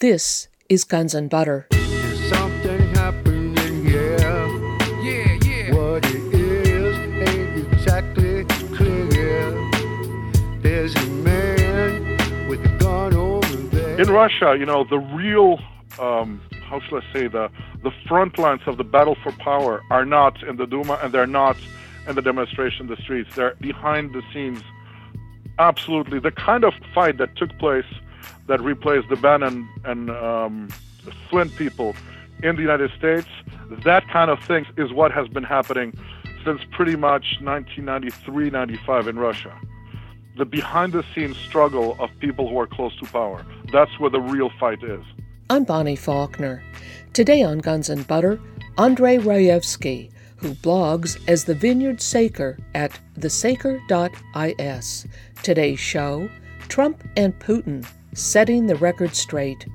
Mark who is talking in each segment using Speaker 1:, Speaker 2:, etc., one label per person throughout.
Speaker 1: This is Guns and Butter.
Speaker 2: Something.
Speaker 3: Yeah, yeah.
Speaker 2: What it is ain't exactly clear. There's a man with a gun over there.
Speaker 4: in Russia, you know, the real, um, how shall I say, the the front lines of the battle for power are not in the Duma and they're not in the demonstration in the streets. They're behind the scenes. Absolutely, the kind of fight that took place that replaced the Bannon and um, Flynn people in the United States. That kind of thing is what has been happening since pretty much 1993, 95 in Russia the behind the scenes struggle of people who are close to power. That's where the real fight is.
Speaker 1: I'm Bonnie Faulkner. Today on Guns and Butter, Andrei Rayevsky, who blogs as the Vineyard Saker at thesaker.is. Today's show Trump and Putin setting the record straight.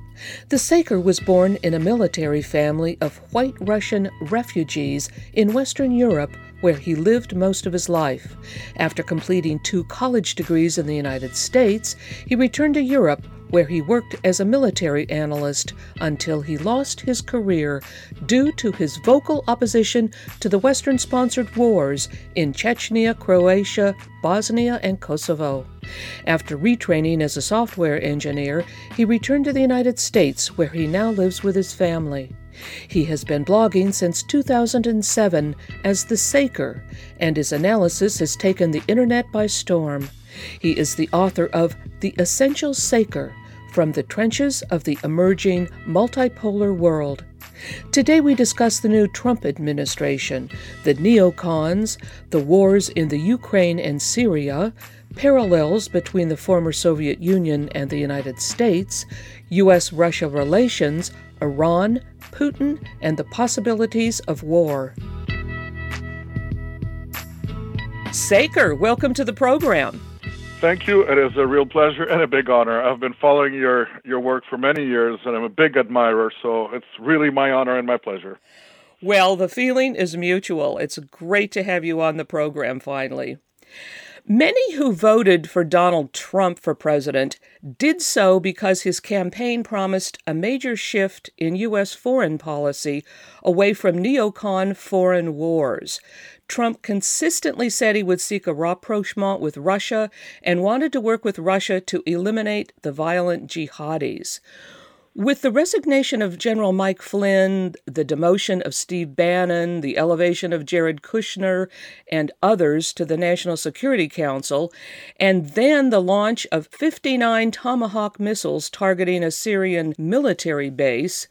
Speaker 1: The Saker was born in a military family of white Russian refugees in Western Europe where he lived most of his life. After completing two college degrees in the United States, he returned to Europe where he worked as a military analyst until he lost his career due to his vocal opposition to the Western sponsored wars in Chechnya, Croatia, Bosnia, and Kosovo. After retraining as a software engineer, he returned to the United States where he now lives with his family. He has been blogging since 2007 as The Saker, and his analysis has taken the internet by storm. He is the author of The Essential Saker From the Trenches of the Emerging Multipolar World. Today we discuss the new Trump administration, the neocons, the wars in the Ukraine and Syria, parallels between the former Soviet Union and the United States, U.S. Russia relations, Iran, Putin, and the possibilities of war. Saker, welcome to the program.
Speaker 4: Thank you. It is a real pleasure and a big honor. I've been following your, your work for many years and I'm a big admirer, so it's really my honor and my pleasure.
Speaker 1: Well, the feeling is mutual. It's great to have you on the program finally. Many who voted for Donald Trump for president did so because his campaign promised a major shift in U.S. foreign policy away from neocon foreign wars. Trump consistently said he would seek a rapprochement with Russia and wanted to work with Russia to eliminate the violent jihadis. With the resignation of General Mike Flynn, the demotion of Steve Bannon, the elevation of Jared Kushner and others to the National Security Council, and then the launch of 59 Tomahawk missiles targeting a Syrian military base,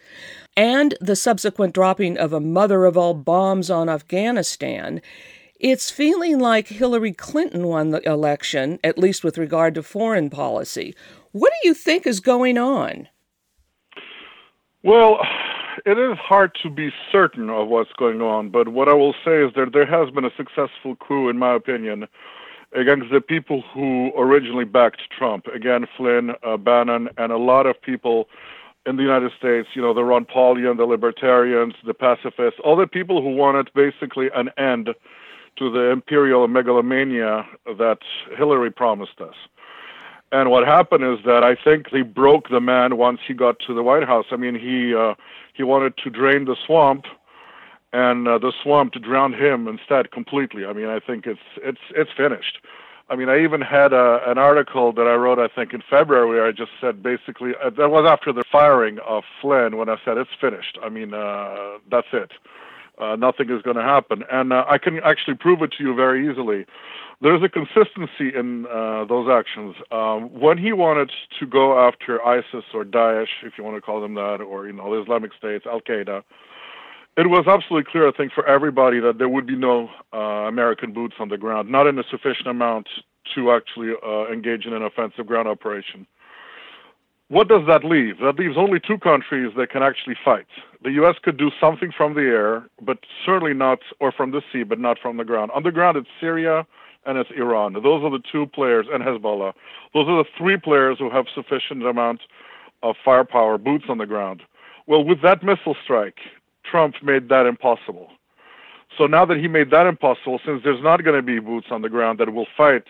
Speaker 1: and the subsequent dropping of a mother of all bombs on Afghanistan, it's feeling like Hillary Clinton won the election, at least with regard to foreign policy. What do you think is going on?
Speaker 4: Well, it is hard to be certain of what's going on, but what I will say is that there has been a successful coup, in my opinion, against the people who originally backed Trump. Again, Flynn, uh, Bannon, and a lot of people in the United States, you know, the Ron Paulian, the libertarians, the pacifists, all the people who wanted basically an end to the imperial megalomania that Hillary promised us. And what happened is that I think they broke the man once he got to the White House. I mean, he uh, he wanted to drain the swamp, and uh, the swamp drowned him instead completely. I mean, I think it's it's it's finished. I mean, I even had a, an article that I wrote, I think, in February, where I just said basically uh, that was after the firing of Flynn when I said it's finished. I mean, uh, that's it. Uh, nothing is going to happen, and uh, I can actually prove it to you very easily there's a consistency in uh, those actions. Um, when he wanted to go after ISIS or Daesh, if you want to call them that, or you know, the Islamic State, Al Qaeda, it was absolutely clear, I think, for everybody that there would be no uh, American boots on the ground, not in a sufficient amount to actually uh, engage in an offensive ground operation. What does that leave? That leaves only two countries that can actually fight. The U.S. could do something from the air, but certainly not, or from the sea, but not from the ground. On the ground, it's Syria, and it's Iran. Those are the two players, and Hezbollah. Those are the three players who have sufficient amount of firepower, boots on the ground. Well, with that missile strike, Trump made that impossible. So now that he made that impossible, since there's not going to be boots on the ground that will fight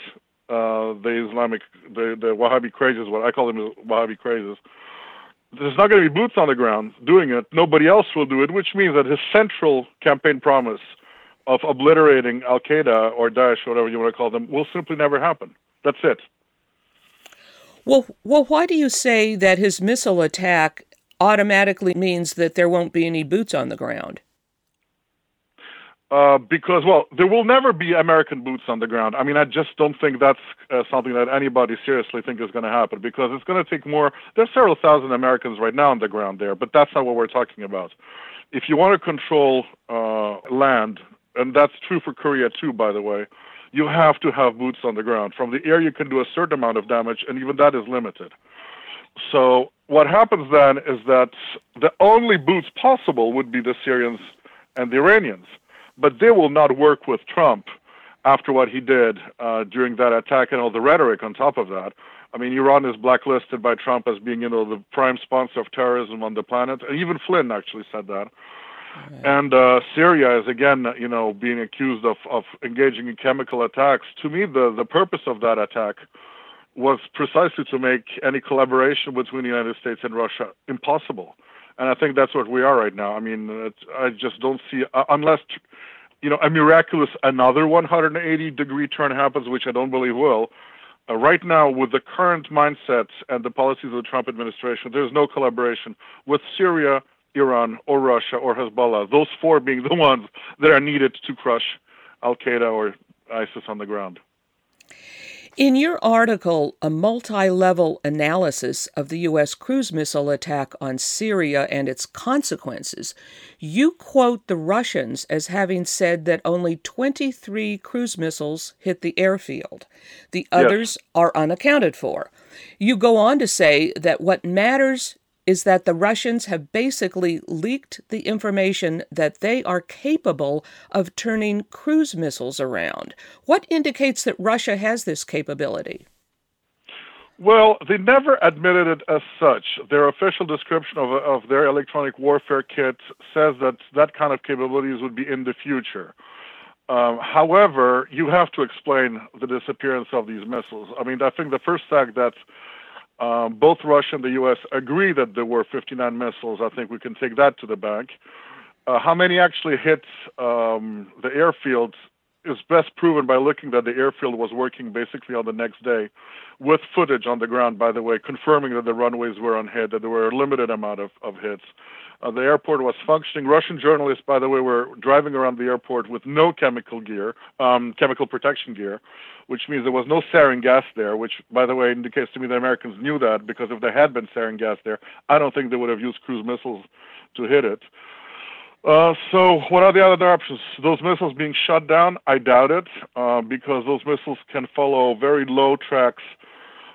Speaker 4: uh, the Islamic, the, the Wahhabi crazes, what I call them Wahhabi crazes, there's not going to be boots on the ground doing it. Nobody else will do it, which means that his central campaign promise of obliterating Al Qaeda or Daesh, whatever you want to call them, will simply never happen. That's it.
Speaker 1: Well, well, why do you say that his missile attack automatically means that there won't be any boots on the ground?
Speaker 4: Uh, because, well, there will never be American boots on the ground. I mean, I just don't think that's uh, something that anybody seriously think is going to happen because it's going to take more. There's several thousand Americans right now on the ground there, but that's not what we're talking about. If you want to control uh, land, and that's true for Korea too, by the way, you have to have boots on the ground. From the air, you can do a certain amount of damage, and even that is limited. So what happens then is that the only boots possible would be the Syrians and the Iranians, but they will not work with Trump after what he did uh, during that attack and all the rhetoric on top of that. I mean, Iran is blacklisted by Trump as being, you know, the prime sponsor of terrorism on the planet, and even Flynn actually said that. And uh, Syria is again, you know, being accused of, of engaging in chemical attacks. To me, the, the purpose of that attack was precisely to make any collaboration between the United States and Russia impossible. And I think that's what we are right now. I mean, I just don't see, uh, unless, you know, a miraculous another 180 degree turn happens, which I don't believe will. Uh, right now, with the current mindset and the policies of the Trump administration, there's no collaboration with Syria, Iran or Russia or Hezbollah, those four being the ones that are needed to crush Al Qaeda or ISIS on the ground.
Speaker 1: In your article, a multi level analysis of the U.S. cruise missile attack on Syria and its consequences, you quote the Russians as having said that only 23 cruise missiles hit the airfield. The others yes. are unaccounted for. You go on to say that what matters is that the Russians have basically leaked the information that they are capable of turning cruise missiles around. What indicates that Russia has this capability?
Speaker 4: Well, they never admitted it as such. Their official description of, of their electronic warfare kit says that that kind of capabilities would be in the future. Um, however, you have to explain the disappearance of these missiles. I mean, I think the first fact that um, both Russia and the U.S. agree that there were 59 missiles. I think we can take that to the bank. Uh, how many actually hit um, the airfield is best proven by looking that the airfield was working basically on the next day with footage on the ground, by the way, confirming that the runways were unhit, that there were a limited amount of, of hits. Uh, the airport was functioning. Russian journalists, by the way, were driving around the airport with no chemical gear, um, chemical protection gear, which means there was no sarin gas there, which, by the way, indicates to me the Americans knew that because if there had been sarin gas there, I don't think they would have used cruise missiles to hit it. Uh, so, what are the other options? Those missiles being shut down? I doubt it, uh, because those missiles can follow very low tracks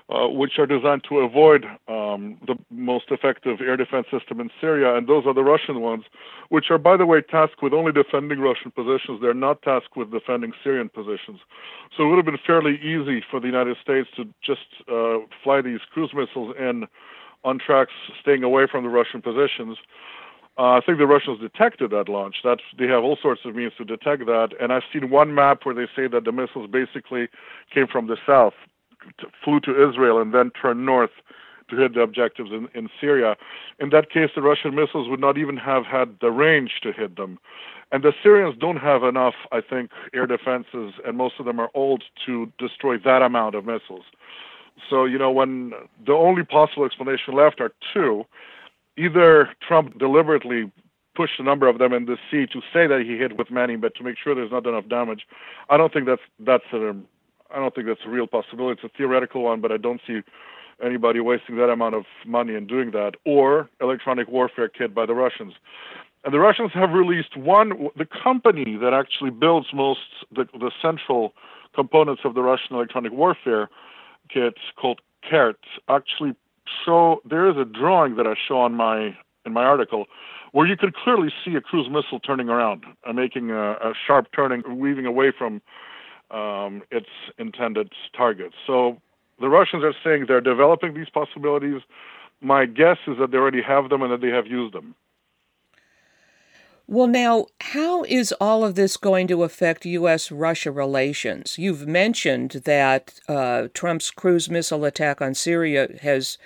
Speaker 4: uh, which are designed to avoid um, the most effective air defense system in Syria, and those are the Russian ones, which are, by the way, tasked with only defending Russian positions. They're not tasked with defending Syrian positions. So it would have been fairly easy for the United States to just uh, fly these cruise missiles in on tracks, staying away from the Russian positions. Uh, I think the Russians detected that launch. That's they have all sorts of means to detect that. And I've seen one map where they say that the missiles basically came from the south, flew to Israel and then turned north to hit the objectives in, in Syria. In that case, the Russian missiles would not even have had the range to hit them. And the Syrians don't have enough, I think, air defenses, and most of them are old to destroy that amount of missiles. So, you know, when the only possible explanation left are two either Trump deliberately pushed a number of them in the sea to say that he hit with Manning, but to make sure there's not enough damage. I don't think that's that's a I don't think that's a real possibility. It's a theoretical one, but I don't see anybody wasting that amount of money in doing that. Or electronic warfare kit by the Russians. And the Russians have released one, the company that actually builds most, the, the central components of the Russian electronic warfare kit called KRET actually show, there is a drawing that I show on my, in my article where you could clearly see a cruise missile turning around making a, a sharp turning, weaving away from um, its intended targets. So the Russians are saying they're developing these possibilities. My guess is that they already have them and that they have used them.
Speaker 1: Well, now, how is all of this going to affect U.S. Russia relations? You've mentioned that uh, Trump's cruise missile attack on Syria has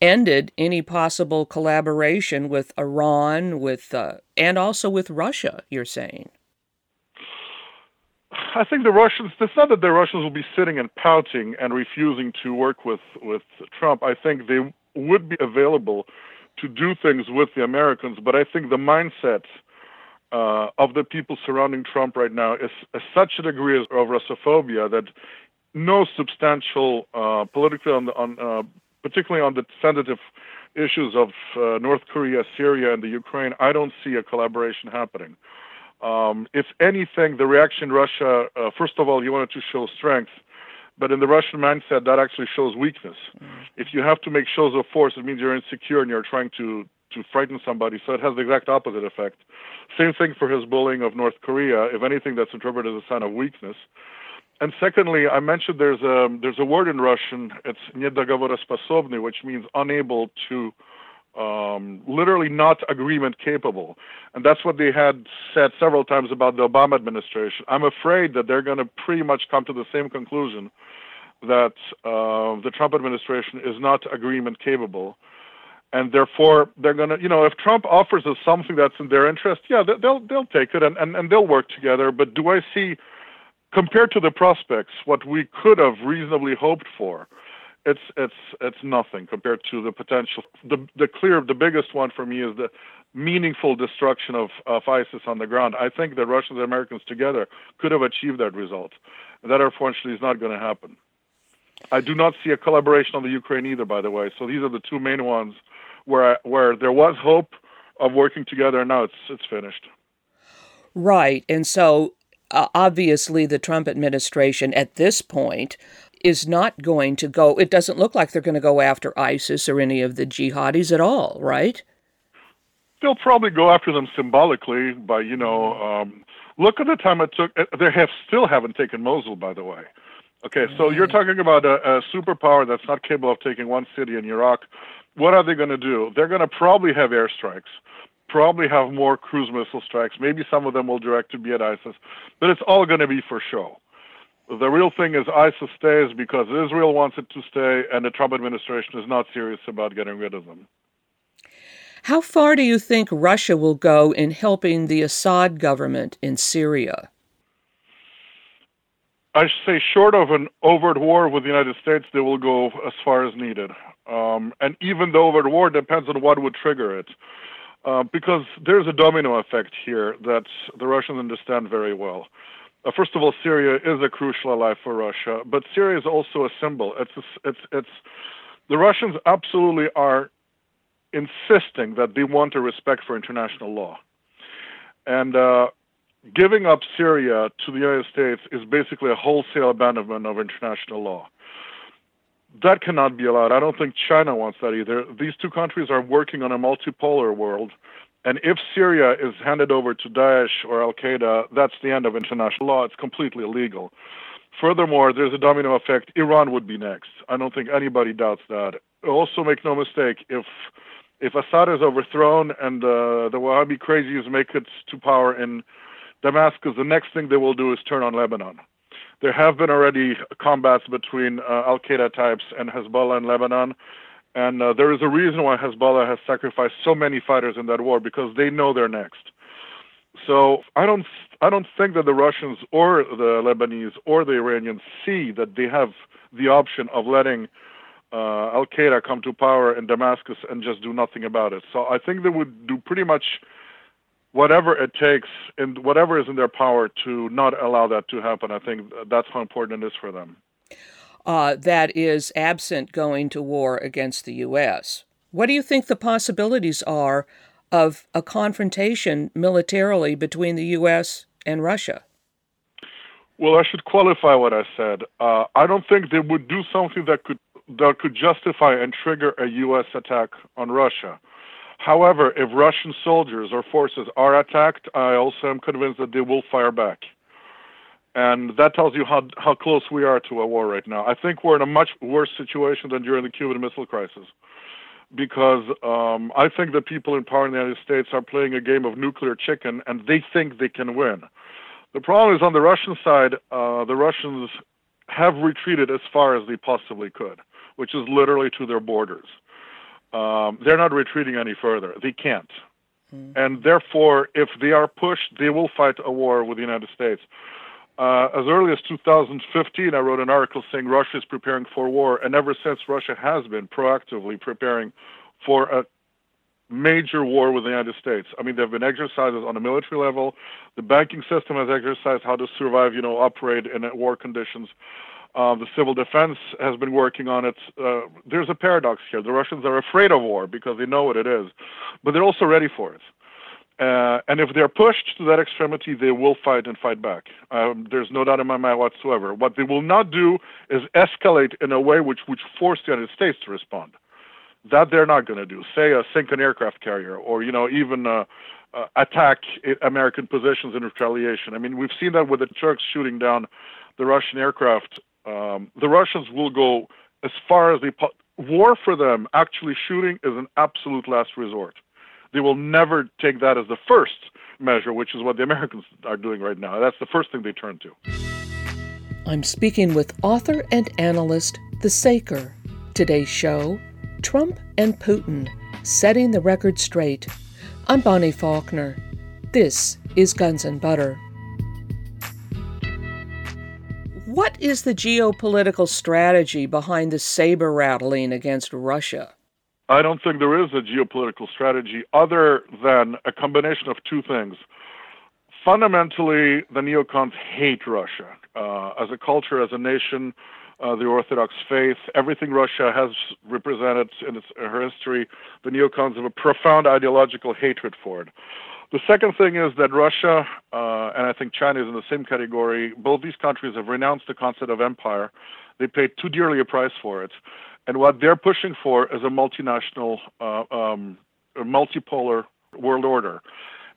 Speaker 1: ended any possible collaboration with Iran, with uh, and also with Russia. You're saying.
Speaker 4: I think the Russians. It's not that the Russians will be sitting and pouting and refusing to work with with Trump. I think they would be available to do things with the Americans, but I think the mindset uh, of the people surrounding Trump right now is, is such a degree of, Russophobia that no substantial uh, politically on, the, on uh, particularly on the sensitive issues of uh, North Korea, Syria, and the Ukraine, I don't see a collaboration happening. Um, if anything, the reaction Russia, uh, first of all, you wanted to show strength, but in the Russian mindset, that actually shows weakness. Mm. If you have to make shows of force, it means you're insecure and you're trying to to frighten somebody. So it has the exact opposite effect. Same thing for his bullying of North Korea. If anything, that's interpreted as a sign of weakness. And secondly, I mentioned there's a there's a word in Russian. It's недоговороспособный, which means unable to um, literally not agreement capable. And that's what they had said several times about the Obama administration. I'm afraid that they're going to pretty much come to the same conclusion that uh, the Trump administration is not agreement capable and therefore they're going to you know if trump offers us something that's in their interest yeah they'll they'll take it and, and and they'll work together but do i see compared to the prospects what we could have reasonably hoped for it's it's it's nothing compared to the potential the the clear the biggest one for me is the meaningful destruction of of isis on the ground. I think the russians and americans together could have achieved that result. That unfortunately is not going to happen. I do not see a collaboration on the Ukraine either, by the way. So these are the two main ones where where there was hope of working together, and now it's it's finished.
Speaker 1: Right, and so uh, obviously the Trump administration at this point is not going to go. It doesn't look like they're going to go after ISIS or any of the jihadis at all, right?
Speaker 4: They'll probably go after them symbolically by you know. Um, look at the time it took. Uh, they have still haven't taken Mosul, by the way. Okay, so you're talking about a, a superpower that's not capable of taking one city in Iraq what are they going to do? They're going to probably have airstrikes, probably have more cruise missile strikes. Maybe some of them will direct to be at ISIS, but it's all going to be for show. The real thing is ISIS stays because Israel wants it to stay, and the Trump administration is not serious about getting rid of them.
Speaker 1: How far do you think Russia will go in helping the Assad government in Syria?
Speaker 4: I say, short of an overt war with the United States, they will go as far as needed. Um, and even the overt war depends on what would trigger it. Uh, because there's a domino effect here that the Russians understand very well. Uh, first of all, Syria is a crucial ally for Russia, but Syria is also a symbol. It's a, it's it's the Russians absolutely are insisting that they want a respect for international law, and uh, giving up Syria to the United States is basically a wholesale abandonment of international law that cannot be allowed. I don't think China wants that either. These two countries are working on a multipolar world. And if Syria is handed over to Daesh or Al Qaeda, that's the end of international law. It's completely illegal. Furthermore, there's a domino effect. Iran would be next. I don't think anybody doubts that. Also, make no mistake, if if Assad is overthrown and uh, the Wahhabi crazies make it to power in Damascus, the next thing they will do is turn on Lebanon there have been already combats between uh, Al Qaeda types and Hezbollah in Lebanon. And uh, there is a reason why Hezbollah has sacrificed so many fighters in that war because they know they're next. So I don't, I don't think that the Russians or the Lebanese or the Iranians see that they have the option of letting uh, Al Qaeda come to power in Damascus and just do nothing about it. So I think they would do pretty much whatever it takes and whatever is in their power to not allow that to happen. I think that's how important it is for them.
Speaker 1: Uh, that is absent going to war against the U.S. What do you think the possibilities are of a confrontation militarily between the U.S. and Russia?
Speaker 4: Well, I should qualify what I said. Uh, I don't think they would do something that could that could justify and trigger a U.S. attack on Russia. However, if Russian soldiers or forces are attacked, I also am convinced that they will fire back. And that tells you how, how close we are to a war right now. I think we're in a much worse situation than during the Cuban Missile Crisis. Because um, I think the people in power in the United States are playing a game of nuclear chicken and they think they can win. The problem is on the Russian side, uh, the Russians have retreated as far as they possibly could, which is literally to their borders. um, they're not retreating any further. They can't. Mm. And therefore, if they are pushed, they will fight a war with the United States. Uh, as early as 2015, I wrote an article saying Russia is preparing for war, and ever since, Russia has been proactively preparing for a major war with the United States. I mean, there have been exercises on a military level. The banking system has exercised how to survive, you know, operate in war conditions. Uh, the civil defense has been working on it. Uh, there's a paradox here. The Russians are afraid of war because they know what it is, but they're also ready for it. Uh, and if they're pushed to that extremity, they will fight and fight back. Um, there's no doubt in my mind whatsoever. What they will not do is escalate in a way which would force the United States to respond. That they're not going to do. Say a sink an aircraft carrier, or you know even uh, uh, attack American positions in retaliation. I mean, we've seen that with the Turks shooting down the Russian aircraft um, the Russians will go as far as they po- war for them. Actually, shooting is an absolute last resort. They will never take that as the first measure, which is what the Americans are doing right now. That's the first thing they turn to.
Speaker 1: I'm speaking with author and analyst The Saker. Today's show Trump and Putin Setting the Record Straight. I'm Bonnie Faulkner. This is Guns and Butter. What is the geopolitical strategy behind the saber rattling against Russia?
Speaker 4: I don't think there is a geopolitical strategy other than a combination of two things. Fundamentally, the neocons hate Russia uh, as a culture, as a nation, uh, the Orthodox faith, everything Russia has represented in its, her history. The neocons have a profound ideological hatred for it. The second thing is that Russia, uh, and I think China is in the same category, both these countries have renounced the concept of empire. They paid too dearly a price for it. And what they're pushing for is a multinational, uh, um, a multipolar world order.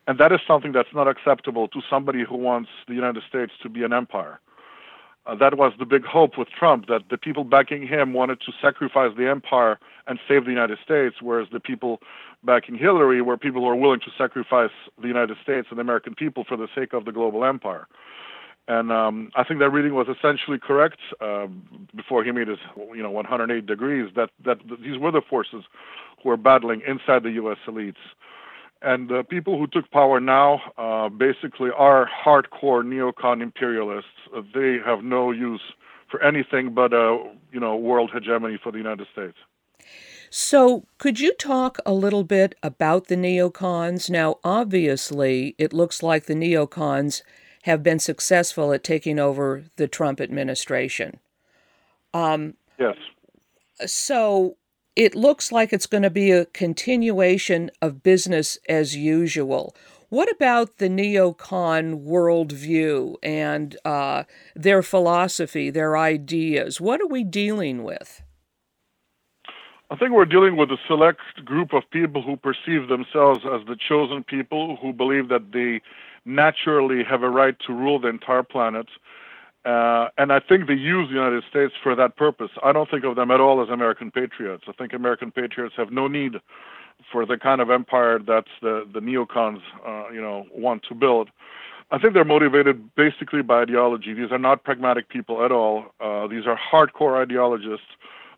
Speaker 4: And that is something that's not acceptable to somebody who wants the United States to be an empire. Uh, that was the big hope with Trump that the people backing him wanted to sacrifice the empire and save the United States, whereas the people backing Hillary were people who were willing to sacrifice the United States and the American people for the sake of the global empire. And um, I think that reading was essentially correct uh, before he made his, you know, 108 degrees. That that these were the forces who were battling inside the U.S. elites. And the people who took power now uh, basically are hardcore neocon imperialists. Uh, they have no use for anything but a you know world hegemony for the United States.
Speaker 1: So, could you talk a little bit about the neocons? Now, obviously, it looks like the neocons have been successful at taking over the Trump administration.
Speaker 4: Um, yes.
Speaker 1: So, it looks like it's going to be a continuation of business as usual. What about the neocon worldview and uh, their philosophy, their ideas? What are we dealing with?
Speaker 4: I think we're dealing with a select group of people who perceive themselves as the chosen people, who believe that they naturally have a right to rule the entire planet, uh, and I think they use the United States for that purpose. I don't think of them at all as American patriots. I think American patriots have no need for the kind of empire that the, the neocons, uh, you know, want to build. I think they're motivated basically by ideology. These are not pragmatic people at all. Uh, these are hardcore ideologists.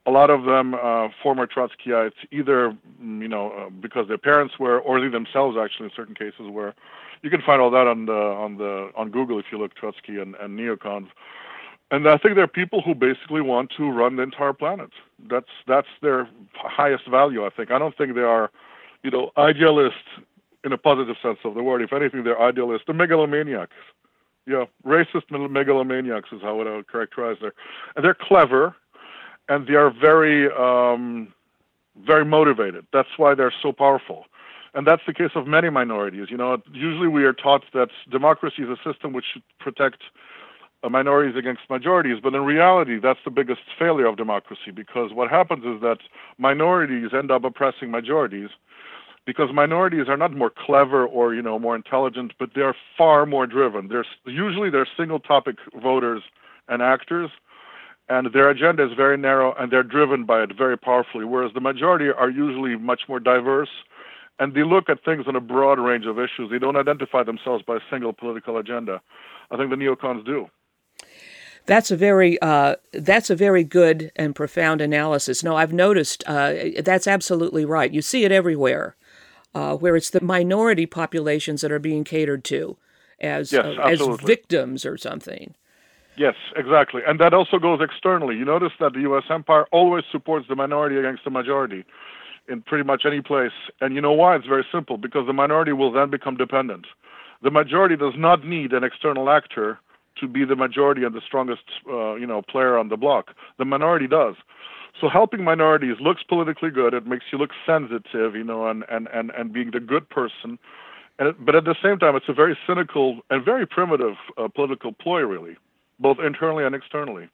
Speaker 4: A lot of them uh, former Trotskyites, either mm, you know uh, because their parents were, or they themselves actually in certain cases were you can find all that on the on the on Google if you look Trotsky and, and neocons. And I think they're people who basically want to run the entire planet. That's that's their highest value. I think. I don't think they are, you know, idealists in a positive sense of the word. If anything, they're idealists. They're megalomaniacs. Yeah, racist megalomaniacs is how I would characterize them. And they're clever, and they are very, um, very motivated. That's why they're so powerful and that's the case of many minorities. You know, usually we are taught that democracy is a system which should protect uh, minorities against majorities, but in reality, that's the biggest failure of democracy because what happens is that minorities end up oppressing majorities because minorities are not more clever or you know more intelligent, but they're far more driven. They're usually they're single topic voters and actors, and their agenda is very narrow and they're driven by it very powerfully. Whereas the majority are usually much more diverse and they look at things on a broad range of issues. They don't identify themselves by a single political agenda. I think the neocons do.
Speaker 1: That's a very uh, that's a very good and profound analysis. No, I've noticed uh, that's absolutely right. You see it everywhere, uh, where it's the minority populations that are being catered to as
Speaker 4: Yes,
Speaker 1: as victims or something.
Speaker 4: Yes, exactly. And that also goes externally. You notice that the U.S. empire always supports the minority against the majority in pretty much any place. And you know why? It's very simple because the minority will then become dependent. The majority does not need an external actor to be the majority and the strongest, uh, you know, player on the block. The minority does. So helping minorities looks politically good. It makes you look sensitive, you know, and and and, and being the good person. And but at the same time, it's a very cynical and very primitive uh, political ploy, really, both internally and externally.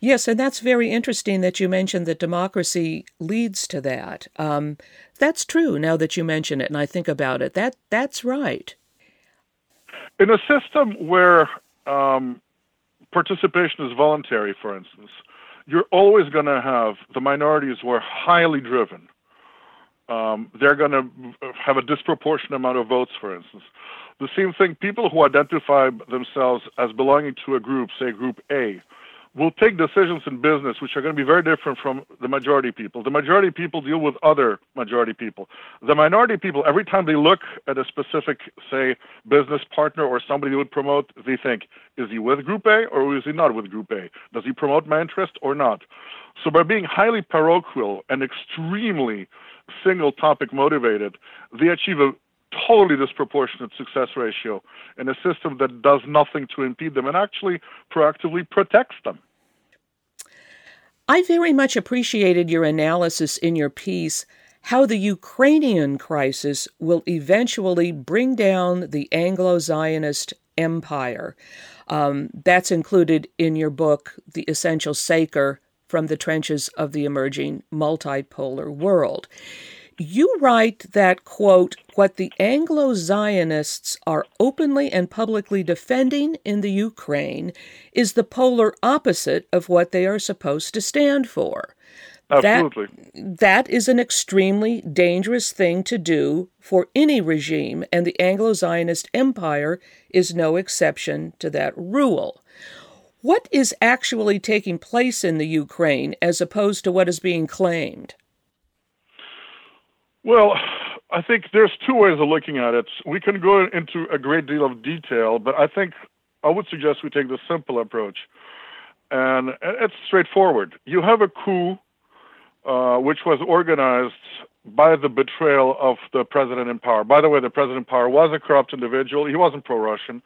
Speaker 1: Yes, and that's very interesting that you mentioned that democracy leads to that. Um, that's true. Now that you mention it, and I think about it, that that's right.
Speaker 4: In a system where um, participation is voluntary, for instance, you're always going to have the minorities who are highly driven. Um, they're going to have a disproportionate amount of votes, for instance. The same thing, people who identify themselves as belonging to a group, say Group A, will take decisions in business which are going to be very different from the majority people. The majority people deal with other majority people. The minority people, every time they look at a specific, say, business partner or somebody they would promote, they think, is he with Group A or is he not with Group A? Does he promote my interest or not? So by being highly parochial and extremely single topic motivated, they achieve a totally disproportionate success ratio in a system that does nothing to impede them and actually proactively protects them.
Speaker 1: I very much appreciated your analysis in your piece how the Ukrainian crisis will eventually bring down the Anglo Zionist empire. Um, that's included in your book, The Essential Saker from the Trenches of the Emerging Multipolar World. You write that, quote, what the Anglo Zionists are openly and publicly defending in the Ukraine is the polar opposite of what they are supposed to stand for.
Speaker 4: Absolutely.
Speaker 1: That, that is an extremely dangerous thing to do for any regime, and the Anglo Zionist Empire is no exception to that rule. What is actually taking place in the Ukraine as opposed to what is being claimed?
Speaker 4: Well, I think there's two ways of looking at it. We can go into a great deal of detail, but I think I would suggest we take the simple approach. And it's straightforward. You have a coup uh, which was organized by the betrayal of the president in power. By the way, the president in power was a corrupt individual. He wasn't pro Russian,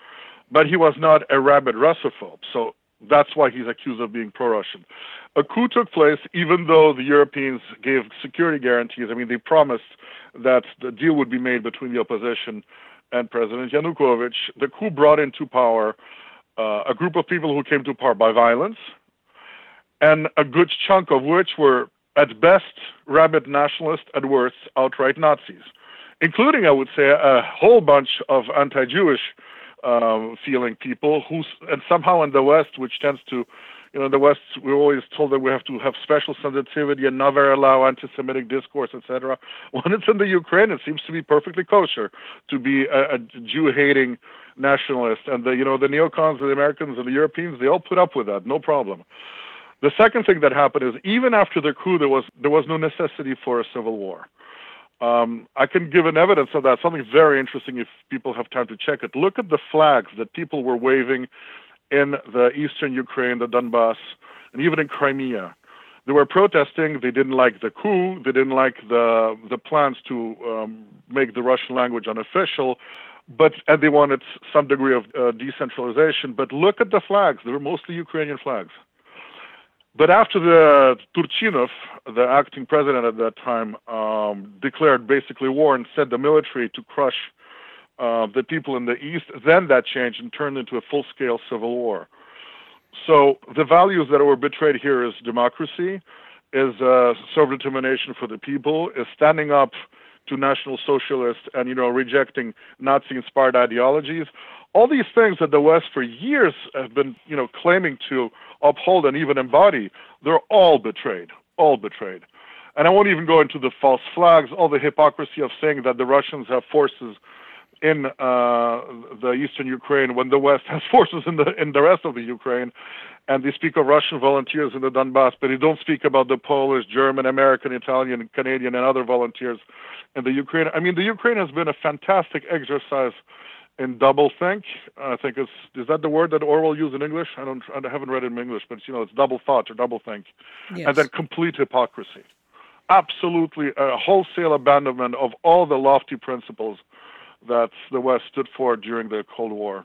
Speaker 4: but he was not a rabid Russophobe. So that's why he's accused of being pro Russian. A coup took place even though the Europeans gave security guarantees. I mean, they promised that the deal would be made between the opposition and President Yanukovych. The coup brought into power uh, a group of people who came to power by violence, and a good chunk of which were, at best, rabid nationalists, at worst, outright Nazis, including, I would say, a whole bunch of anti Jewish um, feeling people who, and somehow in the West, which tends to, you know, in the West, we're always told that we have to have special sensitivity and never allow anti-Semitic discourse, etc. When it's in the Ukraine, it seems to be perfectly kosher to be a, a Jew-hating nationalist, and the, you know, the neocons, the Americans, and the Europeans, they all put up with that, no problem. The second thing that happened is even after the coup, there was there was no necessity for a civil war. Um, I can give an evidence of that. Something very interesting if people have time to check it. Look at the flags that people were waving in the eastern Ukraine, the Donbass, and even in Crimea. They were protesting. They didn't like the coup. They didn't like the the plans to um, make the Russian language unofficial, but and they wanted some degree of uh, decentralization. But look at the flags; they were mostly Ukrainian flags. But after the Turchinov, the acting president at that time, um, declared basically war and sent the military to crush uh, the people in the east, then that changed and turned into a full-scale civil war. So the values that were betrayed here is democracy, is uh, self-determination for the people, is standing up to National Socialists and you know rejecting Nazi-inspired ideologies. All these things that the West for years have been you know claiming to uphold and even embody, they're all betrayed, all betrayed. And I won't even go into the false flags, all the hypocrisy of saying that the Russians have forces in uh, the eastern Ukraine when the West has forces in the in the rest of the Ukraine, and they speak of Russian volunteers in the Donbass, but they don't speak about the Polish, German, American, Italian, Canadian, and other volunteers in the Ukraine. I mean, the Ukraine has been a fantastic exercise in double think. I think it's is that the word that Orwell used in English? I don't I haven't read it in English, but you know it's double thought or double think,
Speaker 1: yes.
Speaker 4: and then complete hypocrisy. Absolutely a wholesale abandonment of all the lofty principles that the West stood for during the Cold War.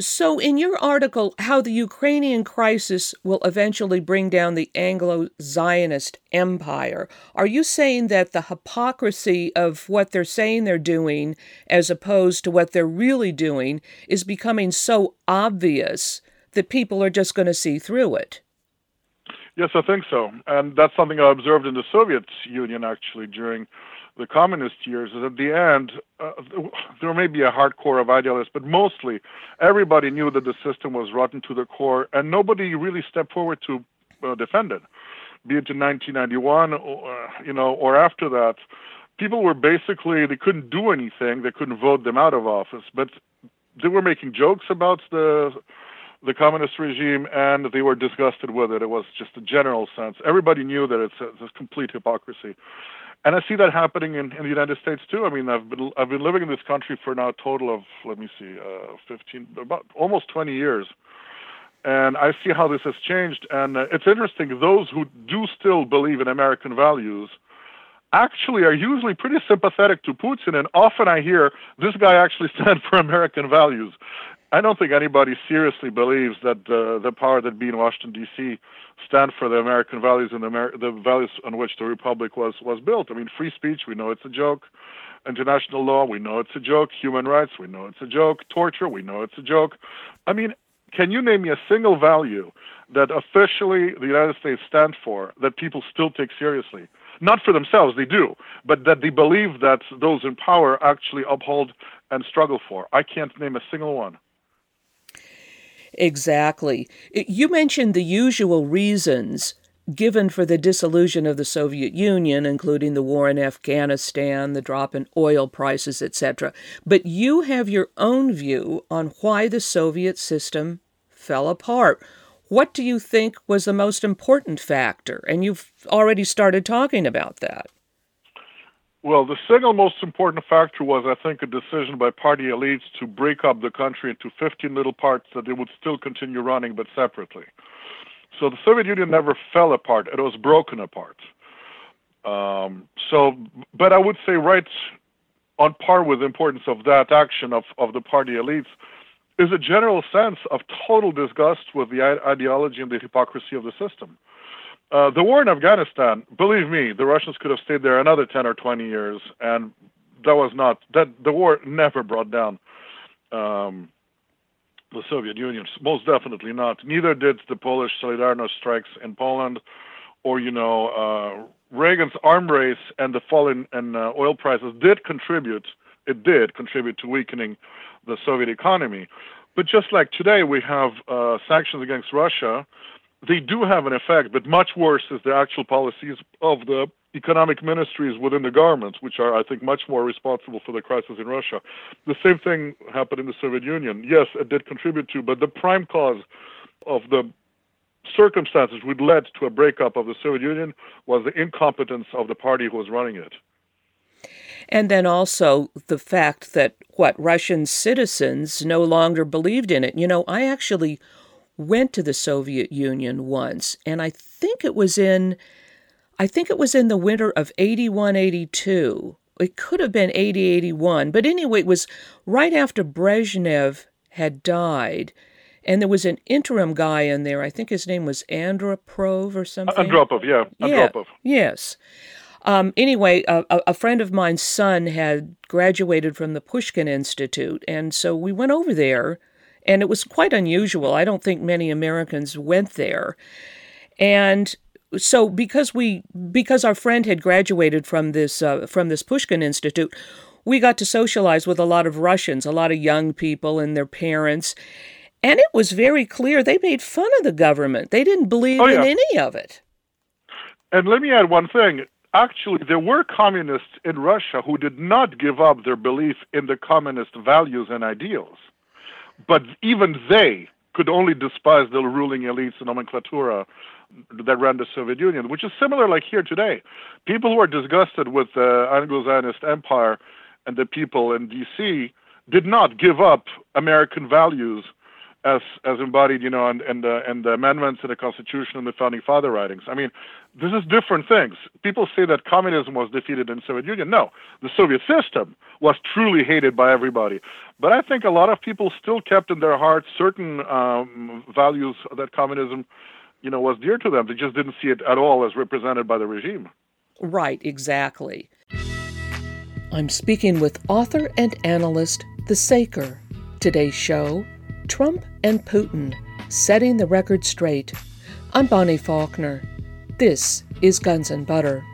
Speaker 1: So, in your article, How the Ukrainian Crisis Will Eventually Bring Down the Anglo Zionist Empire, are you saying that the hypocrisy of what they're saying they're doing as opposed to what they're really doing is becoming so obvious that people are just going to see through it?
Speaker 4: Yes, I think so. And that's something I observed in the Soviet Union actually during the communist years is at the end uh, there may be a hardcore of idealists, but mostly everybody knew that the system was rotten to the core, and nobody really stepped forward to uh, defend it. Be it in 1991, or, uh, you know, or after that, people were basically they couldn't do anything, they couldn't vote them out of office, but they were making jokes about the the communist regime, and they were disgusted with it. It was just a general sense. Everybody knew that it's a, it's a complete hypocrisy and I see that happening in, in the United States too. I mean, I've been I've been living in this country for now a total of let me see, uh, 15, about almost 20 years, and I see how this has changed. And uh, it's interesting. Those who do still believe in American values actually are usually pretty sympathetic to Putin, and often I hear this guy actually stands for American values. I don't think anybody seriously believes that the the power that be in Washington D.C. stand for the American values and the, Amer- the values on which the republic was was built. I mean, free speech, we know it's a joke. International law, we know it's a joke. Human rights, we know it's a joke. Torture, we know it's a joke. I mean, can you name me a single value that officially the United States stands for that people still take seriously? Not for themselves, they do, but that they believe that those in power actually uphold and struggle for. I can't name a single one.
Speaker 1: Exactly. You mentioned the usual reasons given for the dissolution of the Soviet Union, including the war in Afghanistan, the drop in oil prices, etc. But you have your own view on why the Soviet system fell apart. What do you think was the most important factor? And you've already started talking about that.
Speaker 4: Well, the single most important factor was, I think, a decision by party elites to break up the country into 15 little parts that they would still continue running, but separately. So the Soviet Union never fell apart; it was broken apart. Um, so, but I would say, right on par with the importance of that action of, of the party elites is a general sense of total disgust with the ideology and the hypocrisy of the system. Uh, the war in Afghanistan, believe me, the Russians could have stayed there another 10 or 20 years, and that was not, that the war never brought down um, the Soviet Union. Most definitely not. Neither did the Polish Solidarność strikes in Poland, or, you know, uh, Reagan's arm race and the fall in, uh, oil prices did contribute, it did contribute to weakening the Soviet economy. But just like today, we have uh, sanctions against Russia they do have an effect, but much worse is the actual policies of the economic ministries within the government, which are, I think, much more responsible for the crisis in Russia. The same thing happened in the Soviet Union. Yes, it did contribute to, but the prime cause of the circumstances which led to a breakup of the Soviet Union was the incompetence of the party who was running it.
Speaker 1: And then also the fact that what Russian citizens no longer believed in it. You know, I actually went to the Soviet Union once, and I think it was in I think it was in the winter of 81 82. It could have been 80 81, but anyway, it was right after Brezhnev had died. And there was an interim guy in there. I think his name was Andropov or something.
Speaker 4: Andropov, yeah. Andropov.
Speaker 1: Yeah, yes. Um, anyway, a, a, friend of mine's son had graduated from the Pushkin Institute, and so we went over there and it was quite unusual. I don't think many Americans went there. And so because we because our friend had graduated from this uh, from this Pushkin Institute, we got to socialize with a lot of Russians, a lot of young people and their parents. And it was very clear they made fun of the government. They didn't believe oh, yeah. in any of it.
Speaker 4: And let me add one thing. actually there were communists in Russia who did not give up their belief in the communist values and ideals. But even they could only despise the ruling elites and nomenclatura that ran the Soviet Union, which is similar like here today. People who are disgusted with the Anglo-Zionist empire and the people in D.C. did not give up American values as as embodied, you know, and and uh, and the amendments to the Constitution and the founding father writings. I mean, this is different things. People say that communism was defeated in the Soviet Union. No, the Soviet system was truly hated by everybody. But I think a lot of people still kept in their hearts certain um, values that communism, you know, was dear to them. They just didn't see it at all as represented by the regime.
Speaker 1: Right, exactly. I'm speaking with author and analyst The Saker. Today's show Trump and Putin Setting the Record Straight. I'm Bonnie Faulkner. This is Guns and Butter.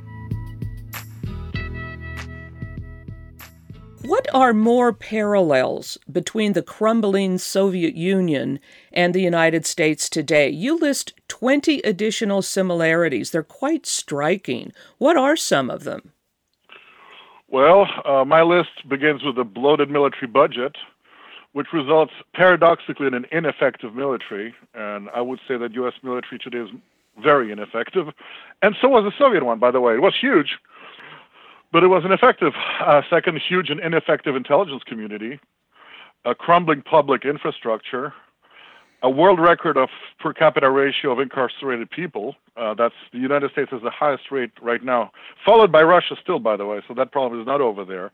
Speaker 1: What are more parallels between the crumbling Soviet Union and the United States today? You list 20 additional similarities. They're quite striking. What are some of them?
Speaker 4: Well, uh, my list begins with a bloated military budget, which results paradoxically in an ineffective military. And I would say that U.S. military today is very ineffective. And so was the Soviet one, by the way. It was huge, but it was ineffective. Uh, second, huge and ineffective intelligence community, a crumbling public infrastructure, a world record of per capita ratio of incarcerated people. Uh, that's the United States has the highest rate right now, followed by Russia still, by the way. So that problem is not over there.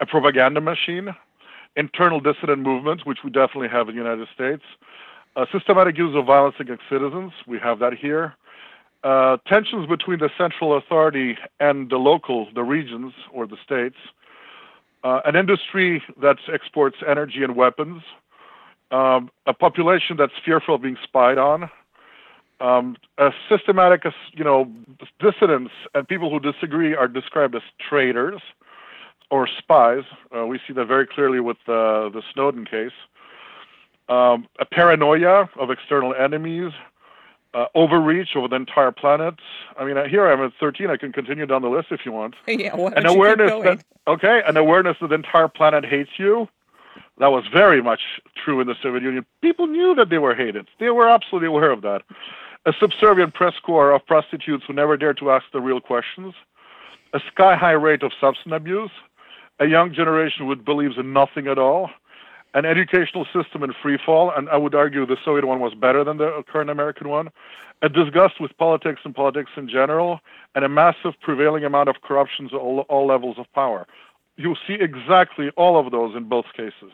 Speaker 4: A propaganda machine, internal dissident movements, which we definitely have in the United States, uh, systematic use of violence against citizens, we have that here. Uh, tensions between the central authority and the local, the regions or the states. Uh, an industry that exports energy and weapons. Um, a population that's fearful of being spied on. Um, a systematic, you know, dissidents and people who disagree are described as traitors or spies. Uh, we see that very clearly with uh, the Snowden case. Um, a paranoia of external enemies, uh, overreach over the entire planet. I mean, here I am at 13. I can continue down the list if you want.
Speaker 1: Yeah, why
Speaker 4: an awareness that okay, an awareness that the entire planet hates you. That was very much true in the Soviet Union. People knew that they were hated. They were absolutely aware of that. A subservient press corps of prostitutes who never dared to ask the real questions. A sky high rate of substance abuse a young generation who believes in nothing at all, an educational system in free fall, and I would argue the Soviet one was better than the current American one, a disgust with politics and politics in general, and a massive prevailing amount of corruption at all, all levels of power. You see exactly all of those in both cases.